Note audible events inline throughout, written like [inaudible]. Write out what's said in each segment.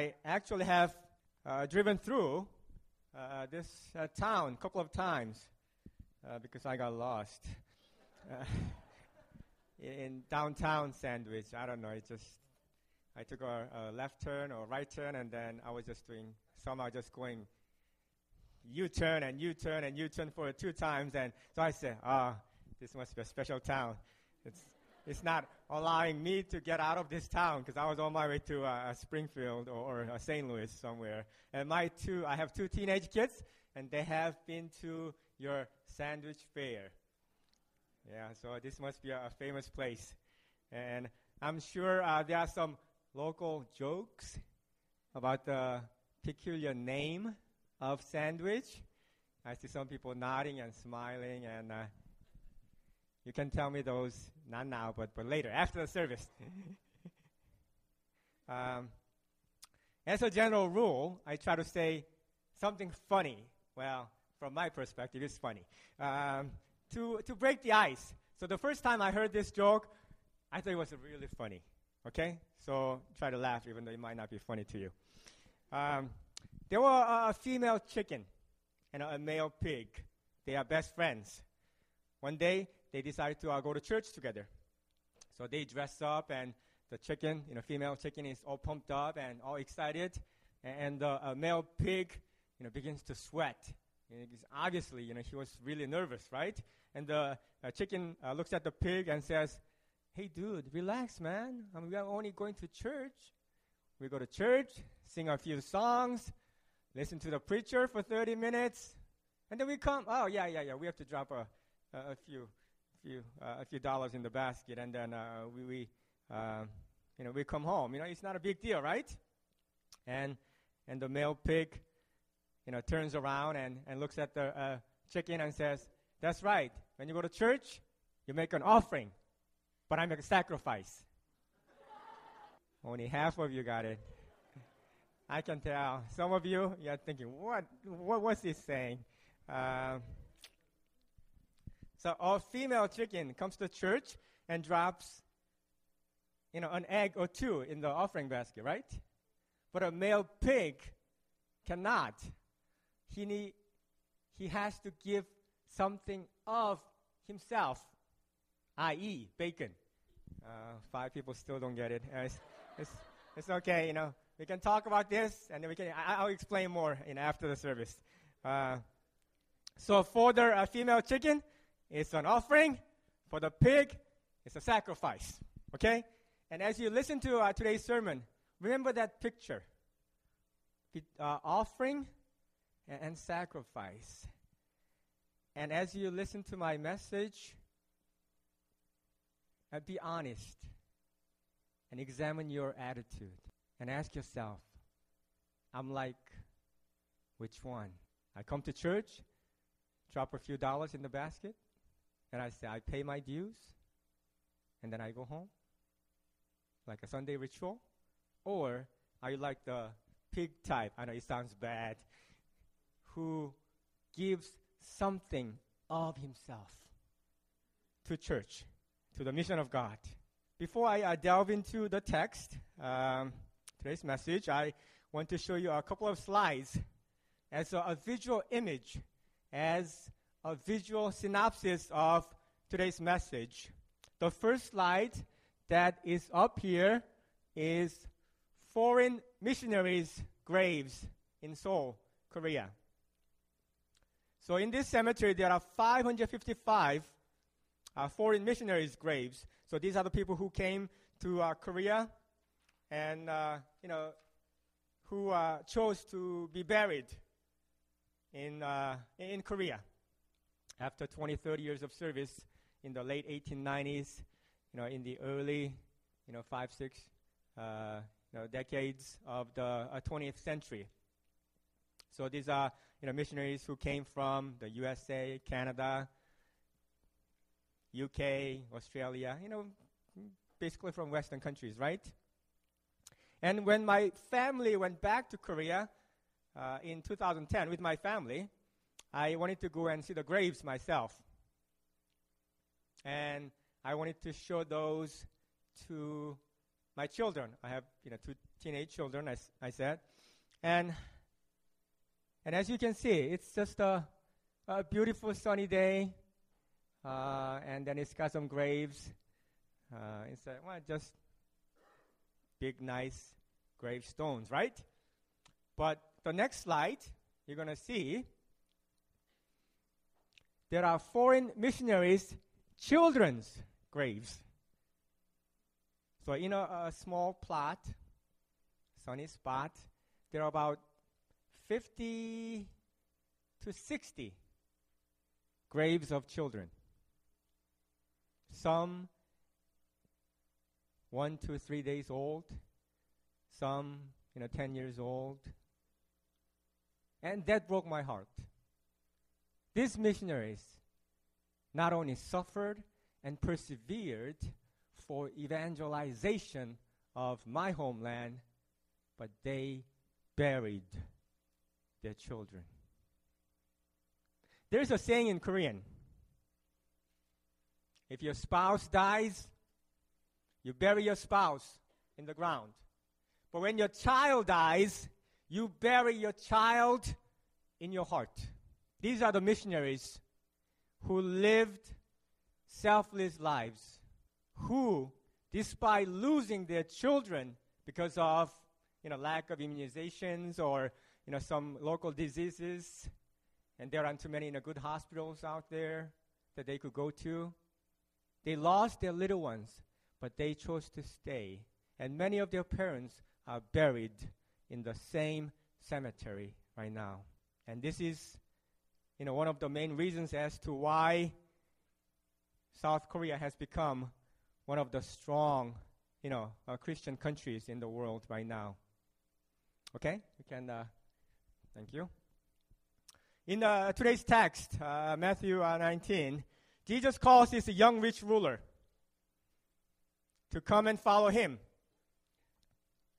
I actually have uh, driven through uh, this uh, town a couple of times uh, because I got lost uh, [laughs] in downtown Sandwich. I don't know. It just I took a, a left turn or right turn, and then I was just doing somehow just going U-turn and U-turn and U-turn for two times, and so I said, "Ah, this must be a special town. It's it's not allowing me to get out of this town because I was on my way to uh, Springfield or, or uh, St. Louis somewhere. And my two, I have two teenage kids, and they have been to your sandwich fair. Yeah, so this must be a, a famous place. And I'm sure uh, there are some local jokes about the peculiar name of sandwich. I see some people nodding and smiling, and uh, you can tell me those, not now, but, but later, after the service. [laughs] um, as a general rule, I try to say something funny. Well, from my perspective, it's funny. Um, to, to break the ice. So the first time I heard this joke, I thought it was really funny. Okay? So try to laugh, even though it might not be funny to you. Um, there were a, female chicken and a, a male pig. They are best friends. One day, they decided to uh, go to church together. So they dress up, and the chicken, you know, female chicken is all pumped up and all excited, and uh, male pig, you know, begins to sweat. obviously, you know, he was really nervous, right? And the uh, chicken uh, looks at the pig and says, "Hey, dude, relax, man. I mean, we are only going to church. We go to church, sing a few songs, listen to the preacher for 30 minutes, and then we come. Oh, yeah, yeah, yeah. We have to drop a, a, a few few uh, a few dollars in the basket, and then uh, we, we uh, you know we come home. You know, it's not a big deal, right? And and the male pig, you know, turns around and, and looks at the chicken and says, "That's right. When you go to church, you make an offering, but I make a sacrifice." [laughs] Only half of you got it. [laughs] I can tell. Some of you, you're thinking, what, what was he saying? Uh, so a female chicken comes to church and drops, you know, an egg or two in the offering basket, right? But a male pig cannot. He need, he has to give something of himself, i.e., bacon. Uh, five people still don't get it. Uh, it's, it's, it's, okay, you know. We can talk about this, and then we can. I, will explain more in after the service. Uh, so for the uh, female chicken, it's an offering. For the pig, it's a sacrifice. Okay? And as you listen to uh, today's sermon, remember that picture uh, offering and, and sacrifice. And as you listen to my message, uh, be honest and examine your attitude and ask yourself, I'm like, which one? I come to church, drop a few dollars in the basket, and I say, I pay my dues, and then I go home, like a Sunday ritual? Or are you like the pig type? I know it sounds bad, who gives something of himself to church, to the mission of God. Before I uh, delve into the text, um, today's message, I want to show you a couple of slides as a, a visual image, as a visual synopsis of today's message. The first slide that is up here is foreign missionaries' graves in Seoul, Korea. So in this cemetery, there are 555 uh, foreign missionaries' graves. So these are the people who came to uh, Korea and, uh, you know, who uh, chose to be buried in, uh, in Korea after 20, 30 years of service in the late 1890s, you know, in the early, you know, five, six, uh, you know, decades of the uh, 20th century. So these are, you know, missionaries who came from the USA, Canada, UK, Australia, you know, basically from Western countries, right? And when my family went back to Korea uh, in 2010 with my family, I wanted to go and see the graves myself. And I wanted to show those to my children. I have you know two teenage children. I, I said, and and as you can see, it's just a, a beautiful sunny day, uh, and then it's got some graves. Uh, it's a, well, just big, nice gravestones, right? But the next slide, you're going to see there are foreign missionaries' children's graves. So, in a, a small plot, sunny spot, there are about 50 to 60 graves of children. Some one to three days old, some, you know, 10 years old. And that broke my heart. These missionaries not only suffered and persevered for evangelization of my homeland, but they buried their children. There's a saying in Korean if your spouse dies, you bury your spouse in the ground. But when your child dies, you bury your child in your heart. These are the missionaries who lived selfless lives, who, despite losing their children because of you know, lack of immunizations or you know, some local diseases, and there aren't too many you know, good hospitals out there that they could go to, they lost their little ones, but they chose to stay. And many of their parents are buried in the same cemetery right now. And this is, you know, one of the main reasons as to why South Korea has become one of the strong, you know, uh, Christian countries in the world right now. Okay, you can. Uh, thank you. In uh, today's text, uh, Matthew uh, 19, Jesus calls this young rich ruler to come and follow him.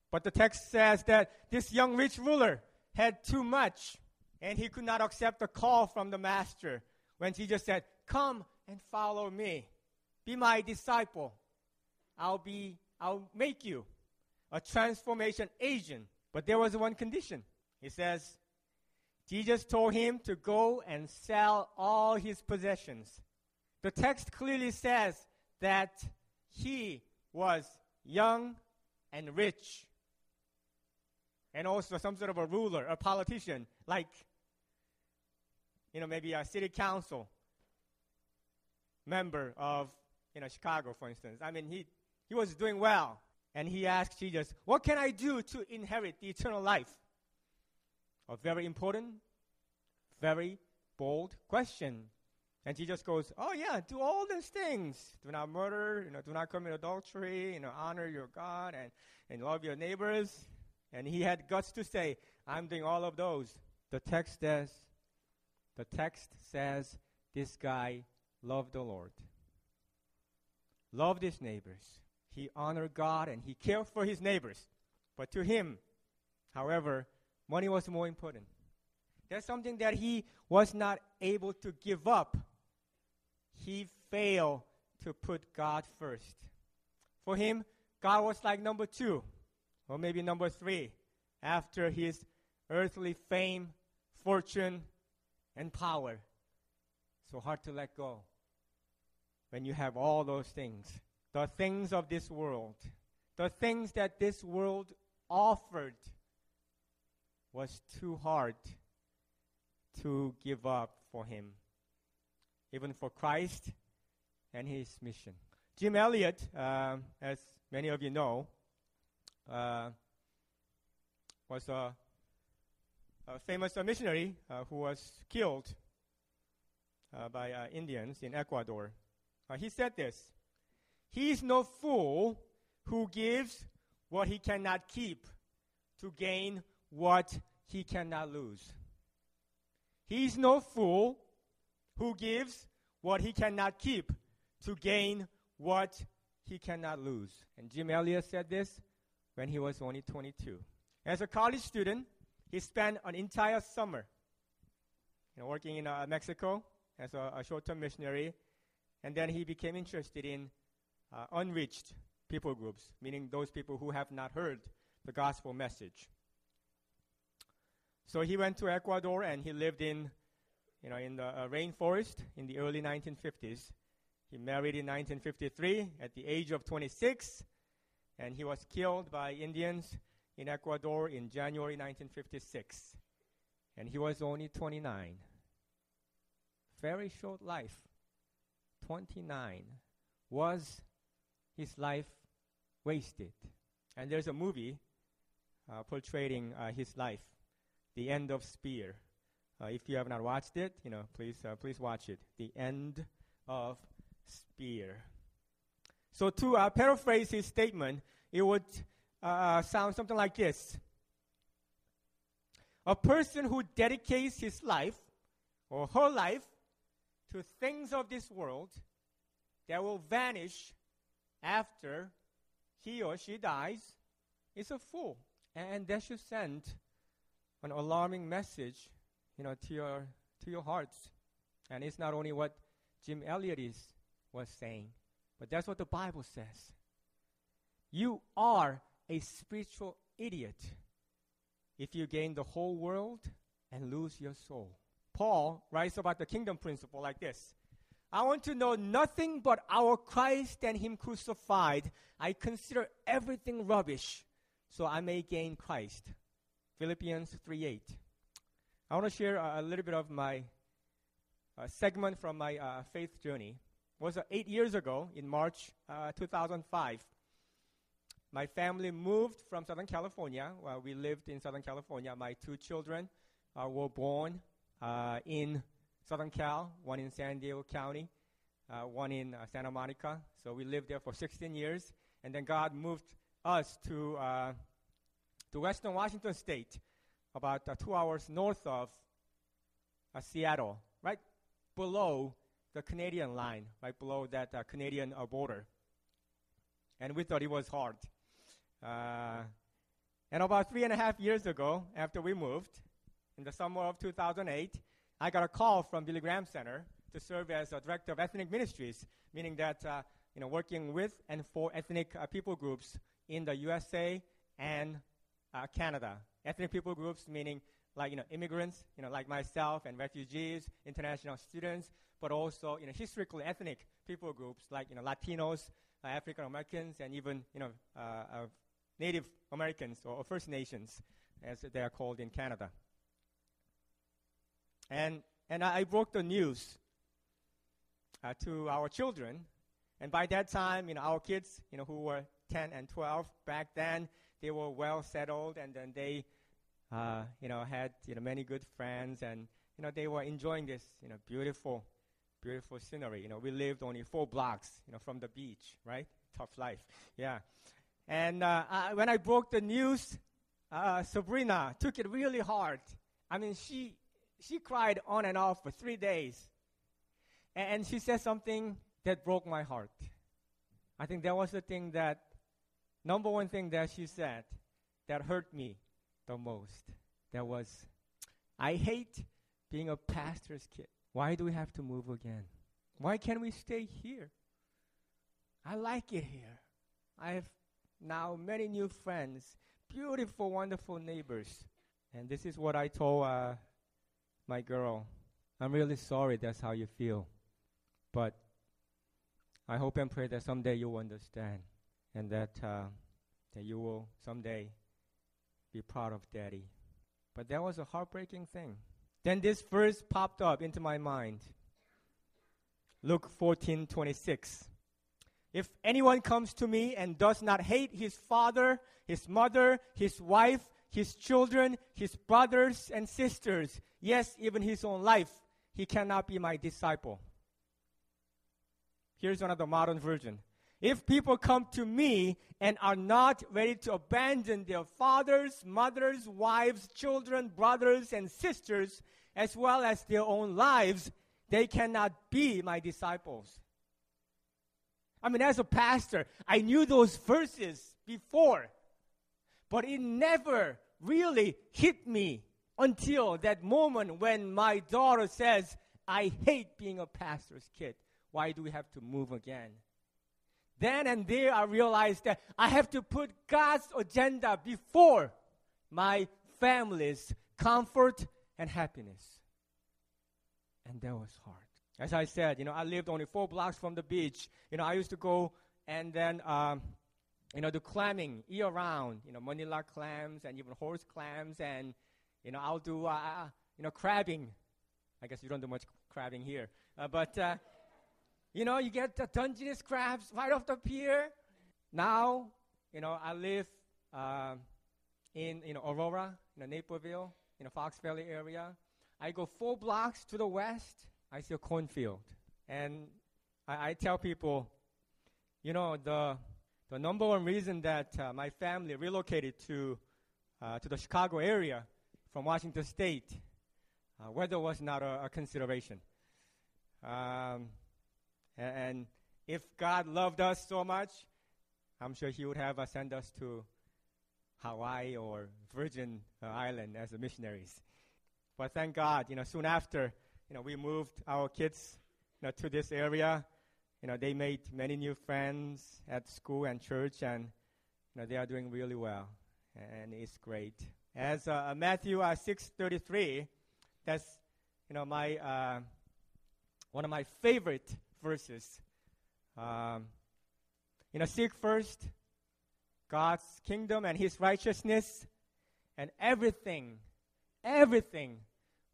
But the text says that this young rich ruler had too much and he could not accept the call from the master when Jesus said, Come and follow me. Be my disciple. I'll be, I'll make you a transformation agent. But there was one condition. He says, Jesus told him to go and sell all his possessions. The text clearly says that he was young and rich, and also some sort of a ruler, a politician, like, you know, maybe a city council member of, you know, Chicago, for instance. I mean, he, he was doing well, and he asked Jesus, What can I do to inherit the eternal life? A very important, very bold question. And Jesus goes, Oh yeah, do all these things. Do not murder, you know, do not commit adultery, you know, honor your God and, and love your neighbors. And he had guts to say, I'm doing all of those. The text says, the text says this guy loved the Lord. Loved his neighbors. He honored God and he cared for his neighbors. But to him, however, money was more important. That's something that he was not able to give up he failed to put God first. For him, God was like number two, or maybe number three, after his earthly fame, fortune, and power. So hard to let go when you have all those things. The things of this world, the things that this world offered, was too hard to give up for him even for Christ and his mission. Jim Elliot, uh, as many of you know, uh, was a, a famous missionary uh, who was killed uh, by uh, Indians in Ecuador. He said this He is no fool who gives what he cannot keep to gain what he cannot lose. He is no fool who gives what he cannot keep to gain what he cannot lose. And Jim Elliot said this when he was only 22. As a college student, he spent an entire summer you know, working in uh, Mexico as a, a short term missionary. And then he became interested in uh, unreached people groups, meaning those people who have not heard the gospel message. So he went to Ecuador and he lived in, you know, in the uh, rainforest in the early 1950s. He married in 1953 at the age of 26, and he was killed by Indians in Ecuador in January 1956. And he was only 29. Very short life. 29. Was his life wasted? And there's a movie uh, portraying uh, his life, The End of Spear. Uh, if you have not watched it, you know, please, uh, please watch it. The End of Spear. So to uh, paraphrase his statement, it would uh, sound something like this. A person who dedicates his life or her life to things of this world that will vanish after he or she dies is a fool. And that should send an alarming message, you know, to your to your hearts. And it's not only what Jim Elliot is was saying, but that's what the Bible says. You are a spiritual idiot if you gain the whole world and lose your soul. Paul writes about the kingdom principle like this I want to know nothing but our Christ and Him crucified. I consider everything rubbish so I may gain Christ. Philippians 3 8. I want to share a, little bit of my uh, segment from my uh, faith journey. It was uh, eight years ago in March uh, 2005. My family moved from Southern California. Well, we lived in Southern California. My two children uh, were born uh, in Southern Cal, one in San Diego County, one in Santa Monica. So we lived there for 16 years. And then God moved us to, uh, to Western Washington State, about uh, two hours north of uh, Seattle, right below the Canadian line, right below that uh, Canadian uh, border. And we thought it was hard. Uh, and about three and a half years ago, after we moved, in the summer of 2008, I got a call from Billy Graham Center to serve as a director of ethnic ministries, meaning that you know, working with and for ethnic people groups in the USA and uh, Canada. Ethnic people groups meaning like you know immigrants, you know like myself and refugees, international students, but also you know historically ethnic people groups like you know Latinos, uh, African Americans, and even you know uh, uh, Native Americans or First Nations, as they are called in Canada. And and I, broke the news uh, to our children, and by that time, you know our kids, you know who were 10 and 12 back then, they were well settled and then they, uh, you know, had, you know, many good friends and, you know, they were enjoying this, you know, beautiful, beautiful scenery. You know, we lived only four blocks, you know, from the beach, right? Tough life. Yeah. And uh, I, when I broke the news, uh, Sabrina took it really hard. I mean, she, she cried on and off for three days. And she said something that broke my heart. I think that was the thing that number one thing that she said that hurt me the most that was I hate being a pastor's kid. Why do we have to move again? Why can't we stay here? I like it here. I have now many new friends, beautiful, wonderful neighbors. And this is what I told uh, my girl. I'm really sorry that's how you feel. But I hope and pray that someday you'll understand and that, uh, that you will someday be proud of daddy. But that was a heartbreaking thing. Then this verse popped up into my mind. Luke 14 26. If anyone comes to me and does not hate his father, his mother, his wife, his children, his brothers and sisters, yes, even his own life, he cannot be my disciple. Here's another modern version. If people come to me and are not ready to abandon their fathers, mothers, wives, children, brothers, and sisters, as well as their own lives, they cannot be my disciples. I mean, as a pastor, I knew those verses before, but it never really hit me until that moment when my daughter says, I hate being a pastor's kid. Why do we have to move again? then and there I realized that I have to put God's agenda before my family's comfort and happiness. And that was hard. As I said, you know, I lived only four blocks from the beach. You know, I used to go and then, um, you know, do clamming year round. You know, Manila clams and even horse clams, and you know, I'll do, uh, uh you know, crabbing. I guess you don't do much crabbing here, uh, but uh, you know, you get the Dungeness crabs right off the pier. Now, you know, I live uh, in you know Aurora, you know, Naperville, in the Fox Valley area. I go four blocks to the west, I see a cornfield. And I, I tell people, you know, the, the number one reason that uh, my family relocated to, uh, to the Chicago area from Washington State, uh, weather was not a, a consideration. Um, and, and, if God loved us so much, I'm sure He would have us send us to Hawaii or Virgin uh, Island as missionaries. But thank God, you know, soon after, you know, we moved our kids, you know, to this area. You know, they made many new friends at school and church, and you know, they are doing really well, and it's great. As uh, Matthew uh, six thirty three, that's you know my uh, one of my favorite verses. Um, you know, seek first God's kingdom and His righteousness, and everything, everything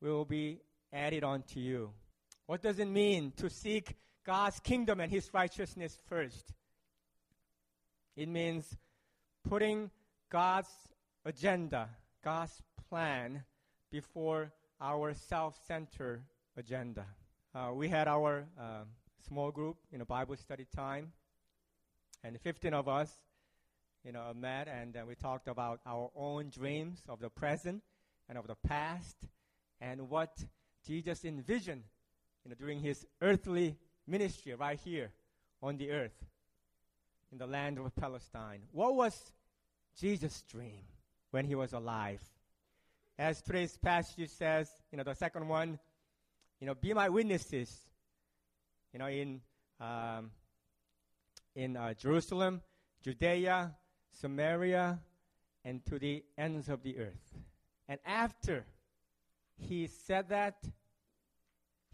will be added on to you. What does it mean to seek God's kingdom and His righteousness first? It means putting God's agenda, God's plan before our self centered agenda. Uh, we had our uh, small group in a Bible study time, and 15 of us you know, met and uh, we talked about our own dreams of the present and of the past and what Jesus envisioned you know, during his earthly ministry right here on the earth in the land of Palestine. What was Jesus' dream when he was alive? As today's passage says, you know, the second one, you know, be my witnesses, you know, in, um, in uh, Jerusalem, Judea, Samaria, and to the ends of the earth. And after he said that,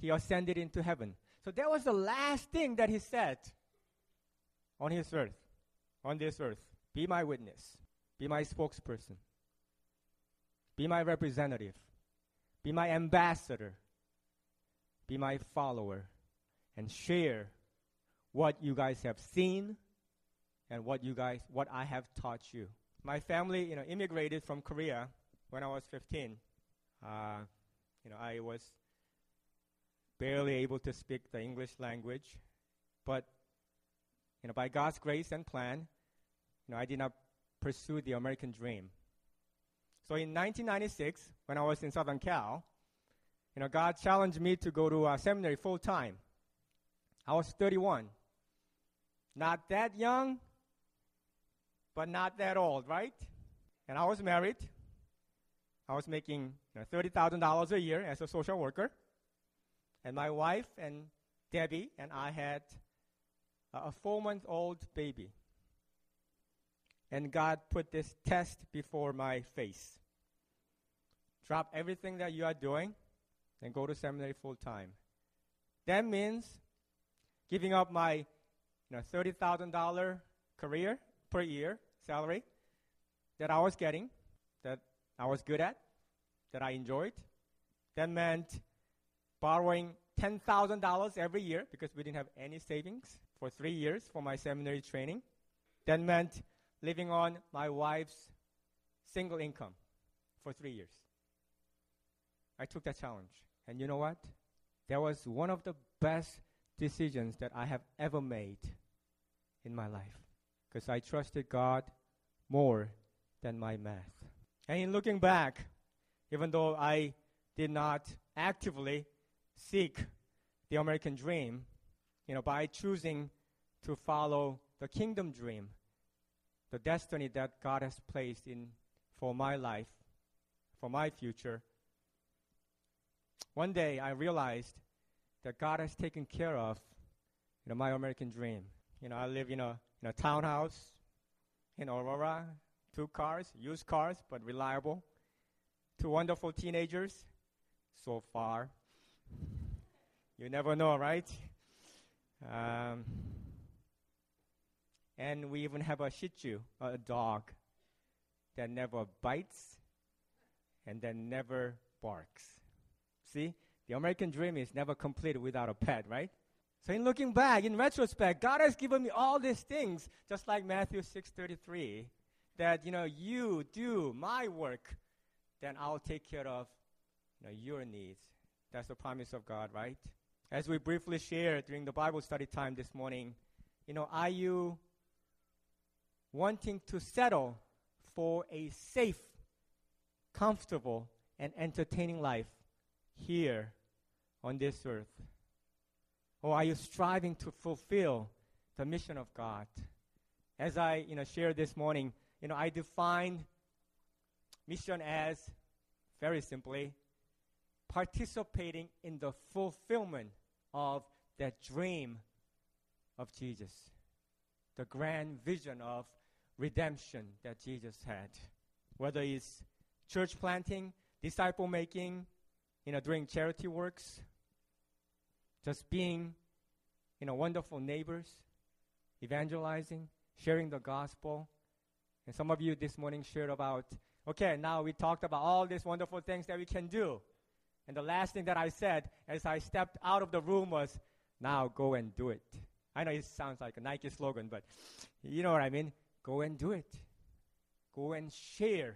he ascended into heaven. So that was the last thing that he said on his earth, on this earth. Be my witness, be my spokesperson, be my representative, be my ambassador, be my follower, and share what you guys have seen and what you guys, what I have taught you. My family, you know, immigrated from Korea when I was 15. Uh, you know, I was barely able to speak the English language, but you know, by God's grace and plan, you know, I did not pursue the American dream. So in 1996, when I was in Southern Cal, you know, God challenged me to go to a seminary full time. I was 31. Not that young, but not that old, right? And I was married. I was making you know, $30,000 a year as a social worker. And my wife and Debbie and I had a four month old baby. And God put this test before my face. Drop everything that you are doing and go to seminary full time. That means giving up my you know, $30,000 career per year salary that I was getting, that I was good at, that I enjoyed. That meant borrowing $10,000 every year because we didn't have any savings for three years for my seminary training. That meant living on my wife's single income for three years. I took that challenge. And you know what? That was one of the best decisions that I have ever made in my life because I trusted God more than my math. And in looking back, even though I did not actively seek the American dream, you know, by choosing to follow the kingdom dream, the destiny that God has placed in for my life, for my future, one day I realized that God has taken care of you know, my American dream. You know, I live in a in a townhouse in Aurora, two cars, used cars, but reliable. Two wonderful teenagers, so far. You never know, right? Um, and we even have a Shih Tzu, a dog, that never bites and that never barks. See, the American dream is never complete without a pet, right? So in looking back, in retrospect, God has given me all these things, just like Matthew 6:33, that you know you do my work, then I'll take care of you know, your needs. That's the promise of God, right? As we briefly shared during the Bible study time this morning, you know, are you wanting to settle for a safe, comfortable, and entertaining life here on this earth? Or are you striving to fulfill the mission of God? As I, you know, shared this morning, you know, I define mission as very simply participating in the fulfillment of that dream of Jesus, the grand vision of redemption that Jesus had. Whether it's church planting, disciple making, you know, doing charity works, just being, you know, wonderful neighbors, evangelizing, sharing the gospel. And some of you this morning shared about, okay, now we talked about all these wonderful things that we can do. And the last thing that I said as I stepped out of the room was, now go and do it. I know it sounds like a Nike slogan, but you know what I mean. Go and do it. Go and share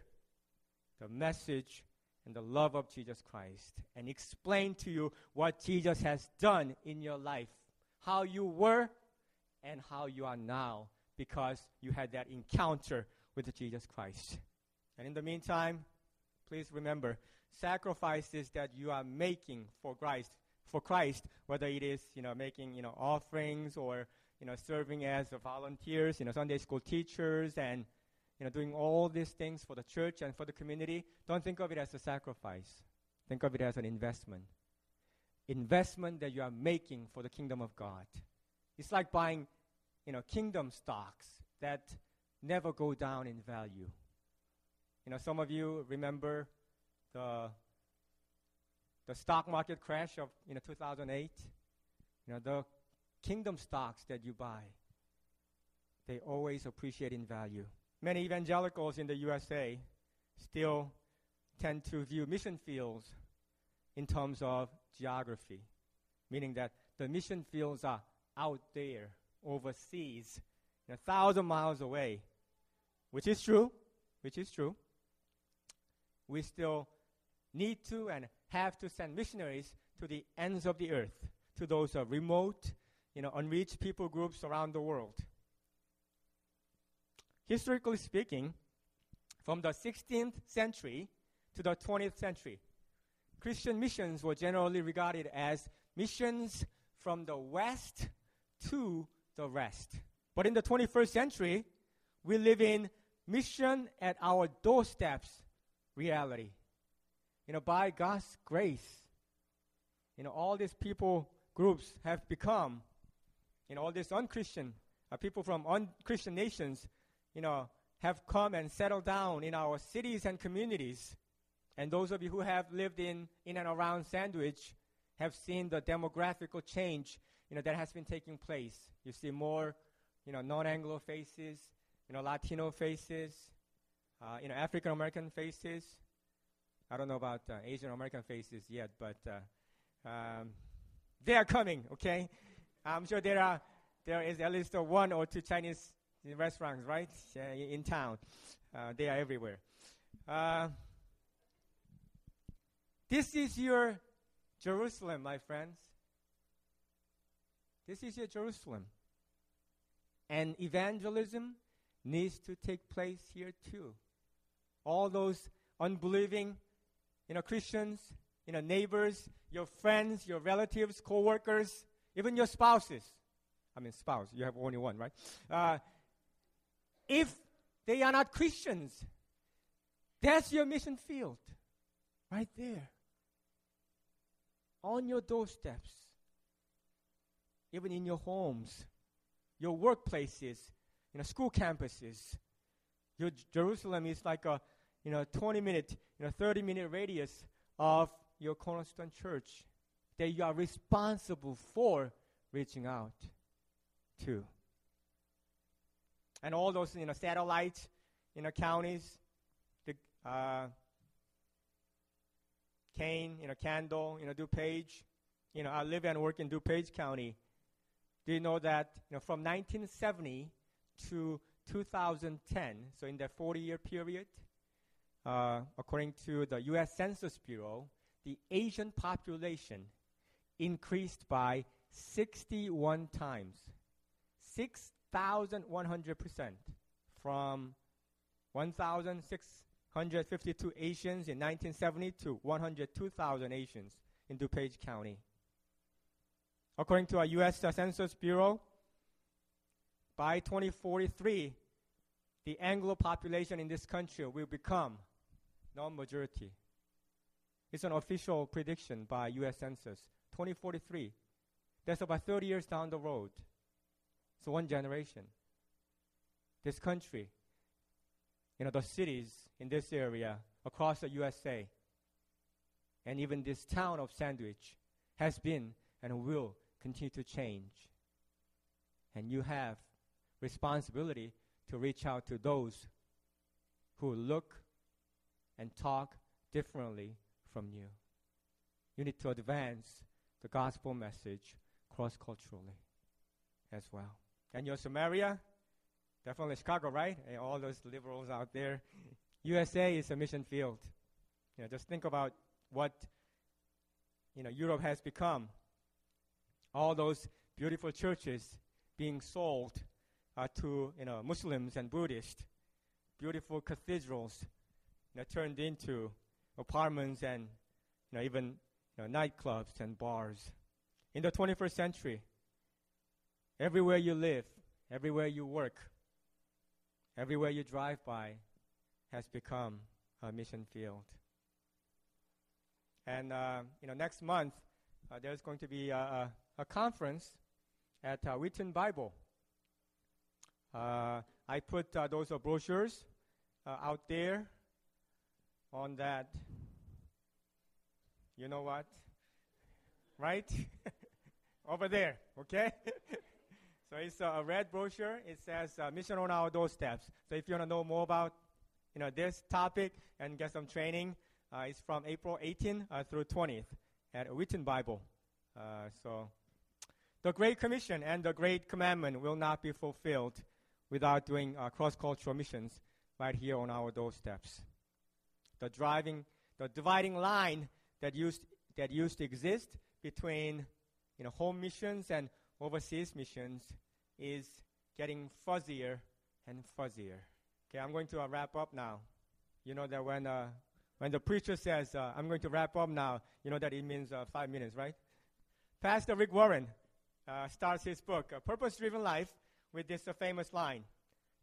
the message and the love of Jesus Christ and explain to you what Jesus has done in your life, how you were and how you are now because you had that encounter with Jesus Christ. And in the meantime, please remember sacrifices that you are making for Christ, for Christ, whether it is, you know, making, you know, offerings or, you know, serving as volunteers, you know, Sunday school teachers and, you know, doing all these things for the church and for the community, don't think of it as a sacrifice. Think of it as an investment. Investment that you are making for the kingdom of God. It's like buying, you know, kingdom stocks that never go down in value. You know, some of you remember the the stock market crash of you know 2008 you know the kingdom stocks that you buy they always appreciate in value. Many evangelicals in the USA still tend to view mission fields in terms of geography meaning that the mission fields are out there overseas a thousand miles away which is true which is true. We still need to and have to send missionaries to the ends of the earth, to those uh, remote, you know, unreached people groups around the world. Historically speaking, from the 16th century to the 20th century, Christian missions were generally regarded as missions from the west to the rest. But in the 21st century, we live in mission at our doorsteps reality you know, by God's grace, you know, all these people groups have become, you know, all these unchristian uh, people from unchristian nations, you know, have come and settled down in our cities and communities. And those of you who have lived in, in and around Sandwich have seen the demographical change, you know, that has been taking place. You see more, you know, non-Anglo faces, you know, Latino faces, uh, you know, African American faces, I don't know about uh, Asian American faces yet, but uh, um, they are coming. Okay, I'm sure there are there is at least one or two Chinese restaurants right in town. Uh, they are everywhere. Uh, this is your Jerusalem, my friends. This is your Jerusalem. And evangelism needs to take place here too. All those unbelieving you know, Christians, you know, neighbors, your friends, your relatives, co-workers, even your spouses. I mean, spouse, you have only one, right? Uh, if they are not Christians, that's your mission field, right there. On your doorsteps, even in your homes, your workplaces, you know, school campuses. Your Jerusalem is like a you know 20 minute, you know 30 minute radius of your cornerstone church that you are responsible for reaching out to. And all those you know satellites, you know counties, the uh, Kane, you know Kendall, you know DuPage, you know I live and work in DuPage County. Do you know that you know from 1970 to 2010, so in that 40 year period, uh, according to the US Census Bureau, the Asian population increased by 61 times. 6,100% from 1,652 Asians in 1970 to 102,000 Asians in DuPage County. According to our U.S. Census Bureau, by 2043, the Anglo population in this country will become non-majority. It's an official prediction by U.S. Census. 2043. That's about 30 years down the road. So one generation. This country, you know, the cities in this area across the USA, and even this town of Sandwich has been and will continue to change. And you have responsibility to reach out to those who look and talk differently from you. You need to advance the gospel message cross culturally as well. And your Samaria, definitely Chicago, right? And all those liberals out there. [laughs] USA is a mission field. You know, just think about what you know Europe has become. All those beautiful churches being sold uh, to you know Muslims and Buddhists, beautiful cathedrals know, turned into apartments and you know even you know, nightclubs and bars. In the 21st century, everywhere you live, everywhere you work, everywhere you drive by, has become a mission field. And uh, you know, next month uh, there's going to be a, a, a conference at uh, Wheaton Bible. Uh, I put uh, those brochures uh, out there on that. You know what? Right? [laughs] Over there, okay? [laughs] so it's uh, a red brochure. It says uh, Mission on Our Doorsteps. So if you want to know more about you know, this topic and get some training, uh, it's from April 18 through 20th at Wheaton Bible. so the Great Commission and the Great Commandment will not be fulfilled without doing uh, cross-cultural missions right here on our doorsteps. The driving, the dividing line that used that used to exist between you know home missions and overseas missions is getting fuzzier and fuzzier. Okay, I'm going to uh, wrap up now. You know that when uh, when the preacher says uh, I'm going to wrap up now, you know that it means uh, five minutes, right? Pastor Rick Warren uh, starts his book, A Purpose-Driven Life, with this uh, famous line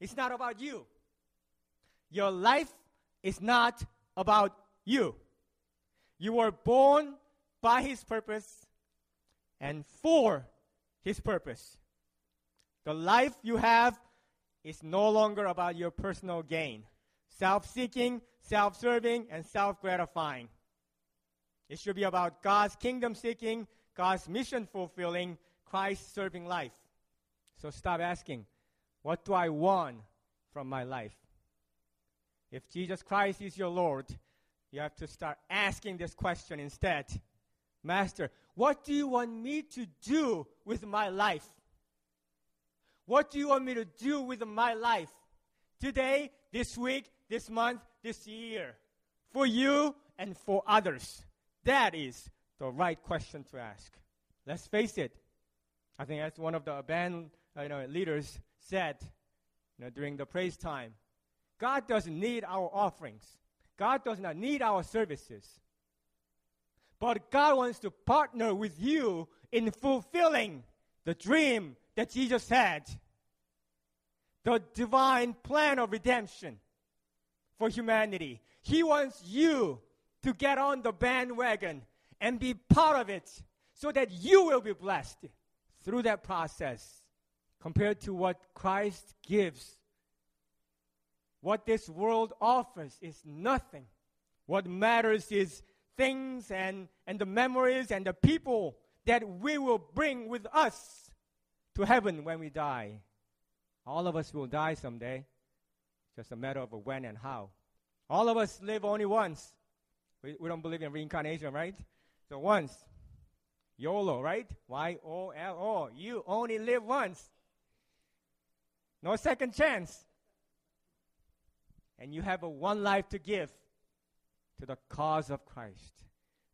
It's not about you. Your life is not about you. You were born by His purpose and for His purpose. The life you have is no longer about your personal gain, self seeking, self serving, and self gratifying. It should be about God's kingdom seeking, God's mission fulfilling, Christ serving life. So stop asking, what do I want from my life? If Jesus Christ is your Lord, you have to start asking this question instead Master, what do you want me to do with my life? What do you want me to do with my life? Today, this week, this month, this year. For you and for others. That is the right question to ask. Let's face it. I think that's one of the band uh, you know, leaders said you know, during the praise time. God doesn't need our offerings. God does not need our services. But God wants to partner with you in fulfilling the dream that Jesus had the divine plan of redemption for humanity. He wants you to get on the bandwagon and be part of it so that you will be blessed through that process compared to what Christ gives. What this world offers is nothing. What matters is things and, and the memories and the people that we will bring with us to heaven when we die. All of us will die someday. Just a matter of when and how. All of us live only once. We, we don't believe in reincarnation, right? So once. YOLO, right? Y O L O. You only live once. No second chance. And you have a one life to give to the cause of Christ,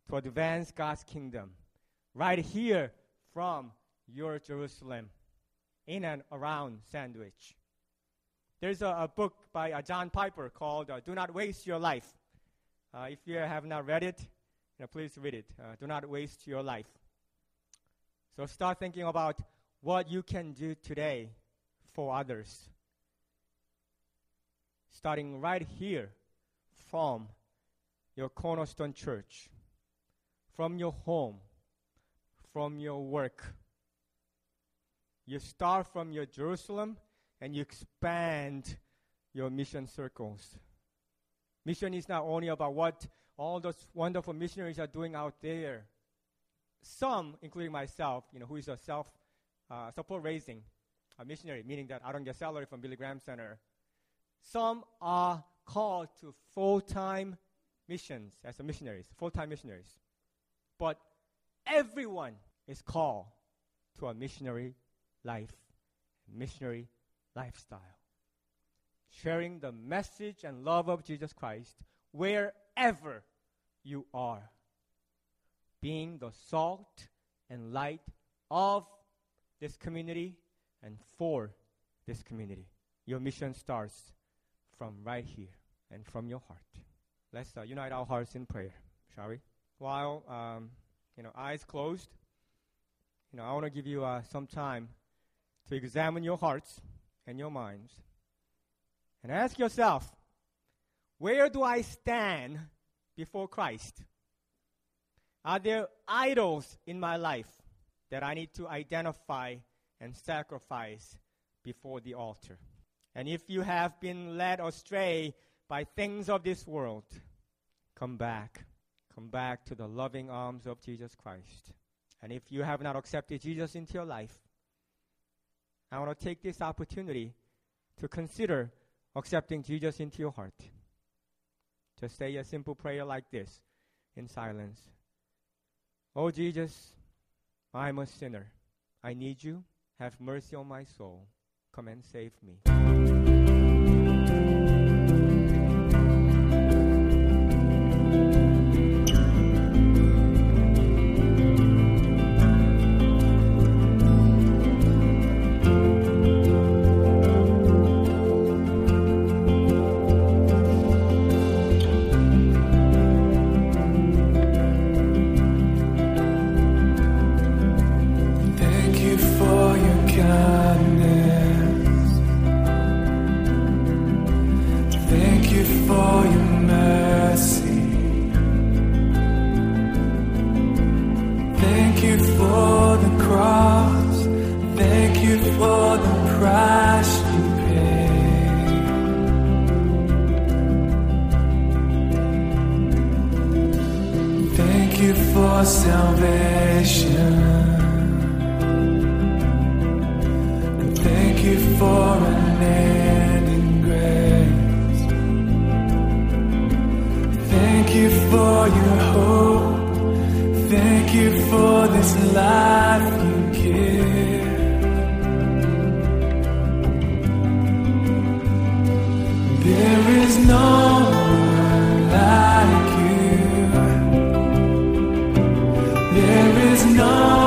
to advance God's kingdom, right here from your Jerusalem, in and around Sandwich. There's a, a book by uh, John Piper called uh, Do Not Waste Your Life. Uh, if you have not read it, you know, please read it. Uh, do not waste your life. So start thinking about what you can do today for others. Starting right here from your cornerstone church, from your home, from your work. You start from your Jerusalem and you expand your mission circles. Mission is not only about what all those wonderful missionaries are doing out there. Some, including myself, you know, who is a self uh, support raising a missionary, meaning that I don't get salary from Billy Graham Center. Some are called to full time missions as missionaries, full time missionaries. But everyone is called to a missionary life, missionary lifestyle. Sharing the message and love of Jesus Christ wherever you are. Being the salt and light of this community and for this community. Your mission starts from right here and from your heart. Let's uh, unite our hearts in prayer, shall we? While um, you know eyes closed, you know I want to give you uh, some time to examine your hearts and your minds and ask yourself, where do I stand before Christ? Are there idols in my life that I need to identify and sacrifice before the altar? And if you have been led astray by things of this world, come back. Come back to the loving arms of Jesus Christ. And if you have not accepted Jesus into your life, I want to take this opportunity to consider accepting Jesus into your heart. Just say a simple prayer like this in silence. Oh Jesus, I'm a sinner. I need you. Have mercy on my soul. Come and save me. thank you for the cross. Thank you for the price you paid. Thank you for salvation. Thank you for grace. Thank you for your hope. Thank you for this life you give. There is no one like you. There is no